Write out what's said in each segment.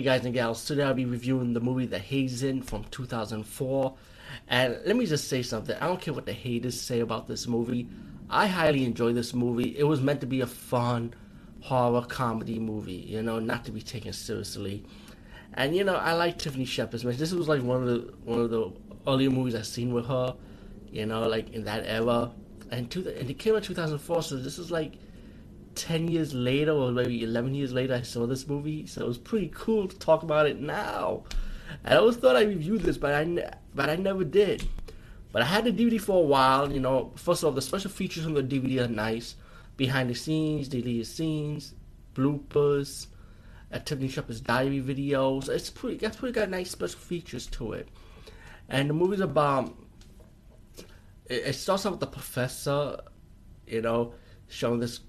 Hey guys and gals, today I'll be reviewing the movie The Hazing from 2004. And let me just say something. I don't care what the haters say about this movie. I highly enjoy this movie. It was meant to be a fun horror comedy movie, you know, not to be taken seriously. And you know, I like Tiffany Shepis man. This was like one of the one of the earlier movies I've seen with her, you know, like in that era. And two, and it came out 2004, so this is like 10 years later or maybe 11 years later I saw this movie so it was pretty cool to talk about it now. I always thought I reviewed this but I, but I never did. But I had the DVD for a while you know first of all the special features on the DVD are nice. Behind the scenes deleted scenes bloopers a Tiffany Shepis diary videos it's pretty it's pretty got nice special features to it. And the movie's about it, it starts off with the professor you know showing this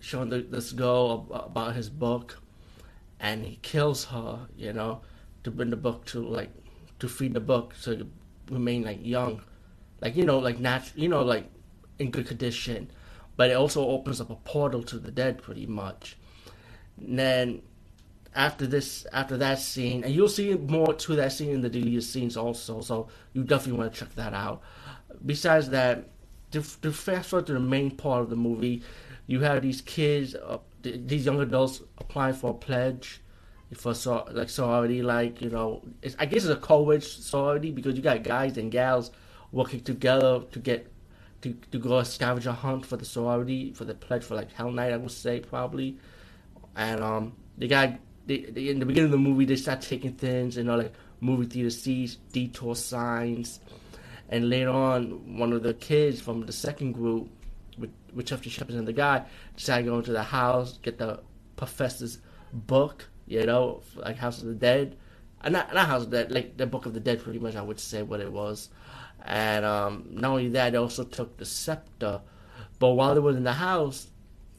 showing the, this girl about his book, and he kills her, you know, to bring the book to like to feed the book so it remain like young, like you know, like natural, you know, like in good condition. But it also opens up a portal to the dead, pretty much. And then after this, after that scene, and you'll see more to that scene in the deleted scenes also. So you definitely want to check that out. Besides that, to, to fast forward to the main part of the movie, you have these kids, uh, these young adults applying for a pledge for so like sorority, like you know, I guess it's a co-ed sorority because you got guys and gals working together to get to, to go a scavenger hunt for the sorority for the pledge for like Hell Night, I would say probably, and um, the guy they, they, in the beginning of the movie they start taking things, you know, like movie theater seats, detour signs, and later on one of the kids from the second group with, with Tiffany Shepis and the guy, decided to go into the house, get the professor's book, you know, like House of the Dead. Uh, not, not House of the Dead, like the Book of the Dead, pretty much, I would say what it was. And um, not only that, they also took the scepter. But while they were in the house,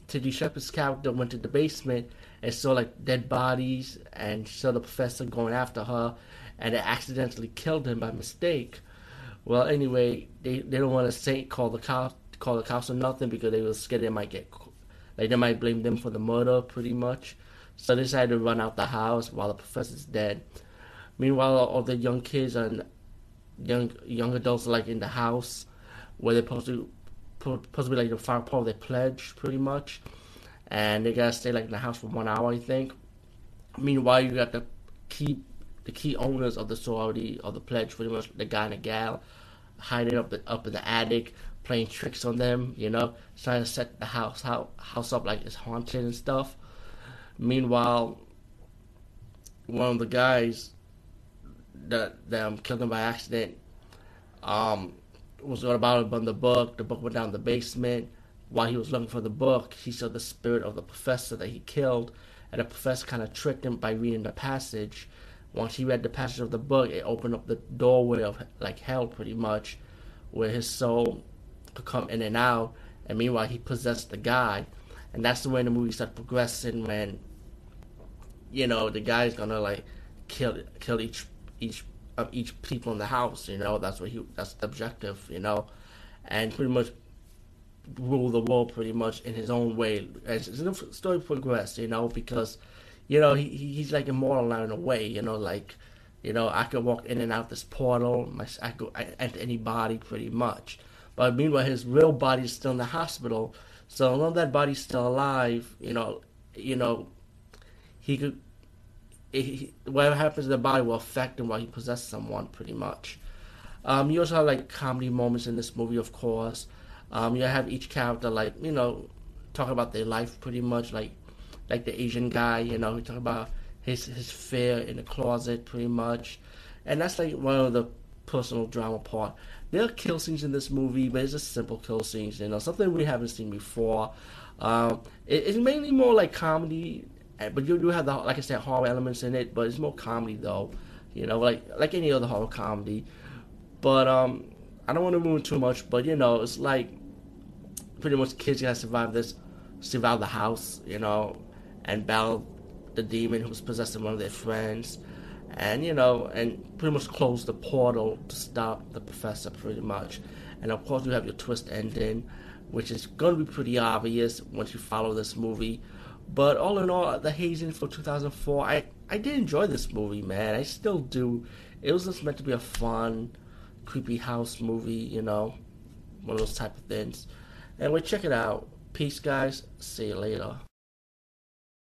Tiffany Shepis's character went to the basement and saw like dead bodies and saw the professor going after her and it accidentally killed him by mistake. Well, anyway, they, they don't want to say call the cops call the cops or nothing because they were scared they might get like they might blame them for the murder pretty much. So they decided to run out the house while the professor's dead. Meanwhile, all the young kids and young young adults are like in the house where they're supposed to be like the final part of their pledge, pretty much, and they gotta stay like in the house for one hour, I think. Meanwhile, you got the key the key owners of the sorority of the pledge, pretty much the guy and the gal, hiding up the, up in the attic, playing tricks on them, you know, trying to set the house out, house up like it's haunted and stuff. Meanwhile, one of the guys that that um, killed him by accident um, was going about it the book. The book went down the basement. While he was looking for the book, he saw the spirit of the professor that he killed, and the professor kind of tricked him by reading the passage. Once he read the passage of the book, it opened up the doorway of like hell, pretty much, where his soul could come in and out. And meanwhile, he possessed the guy, and that's the way the movie starts progressing. When you know the guy's gonna like kill kill each each of each people in the house. You know that's what he that's the objective. You know, and pretty much rule the world pretty much in his own way as the story progresses. You know because you know he he's like immortal now in a way. You know like. You know, I could walk in and out this portal. My, I could enter any body pretty much. But meanwhile, his real body is still in the hospital. So although that body's still alive, you know, you know, he could. He, whatever happens to the body will affect him while he possesses someone, pretty much. Um, you also have like comedy moments in this movie, of course. Um, you have each character like you know talking about their life, pretty much like like the Asian guy, you know, he talk about his his fear in the closet, pretty much, and that's like one of the personal drama part. There are kill scenes in this movie, but it's just simple kill scenes, you know, something we haven't seen before. Um, it, it's mainly more like comedy, eh, but you do have the like I said horror elements in it, but it's more comedy though, you know, like like any other horror comedy. But um, I don't want to move too much, but you know, it's like pretty much kids gotta survive this, survive the house, you know, and battle the demon who's possessing one of their friends and you know, and pretty much close the portal to stop the professor, pretty much. And of course, you have your twist ending, which is going to be pretty obvious once you follow this movie. But all in all, The Hazing for 2004, I, I did enjoy this movie, man. I still do. It was just meant to be a fun, creepy house movie, you know, one of those type of things. Anyway, check it out. Peace, guys. See you later.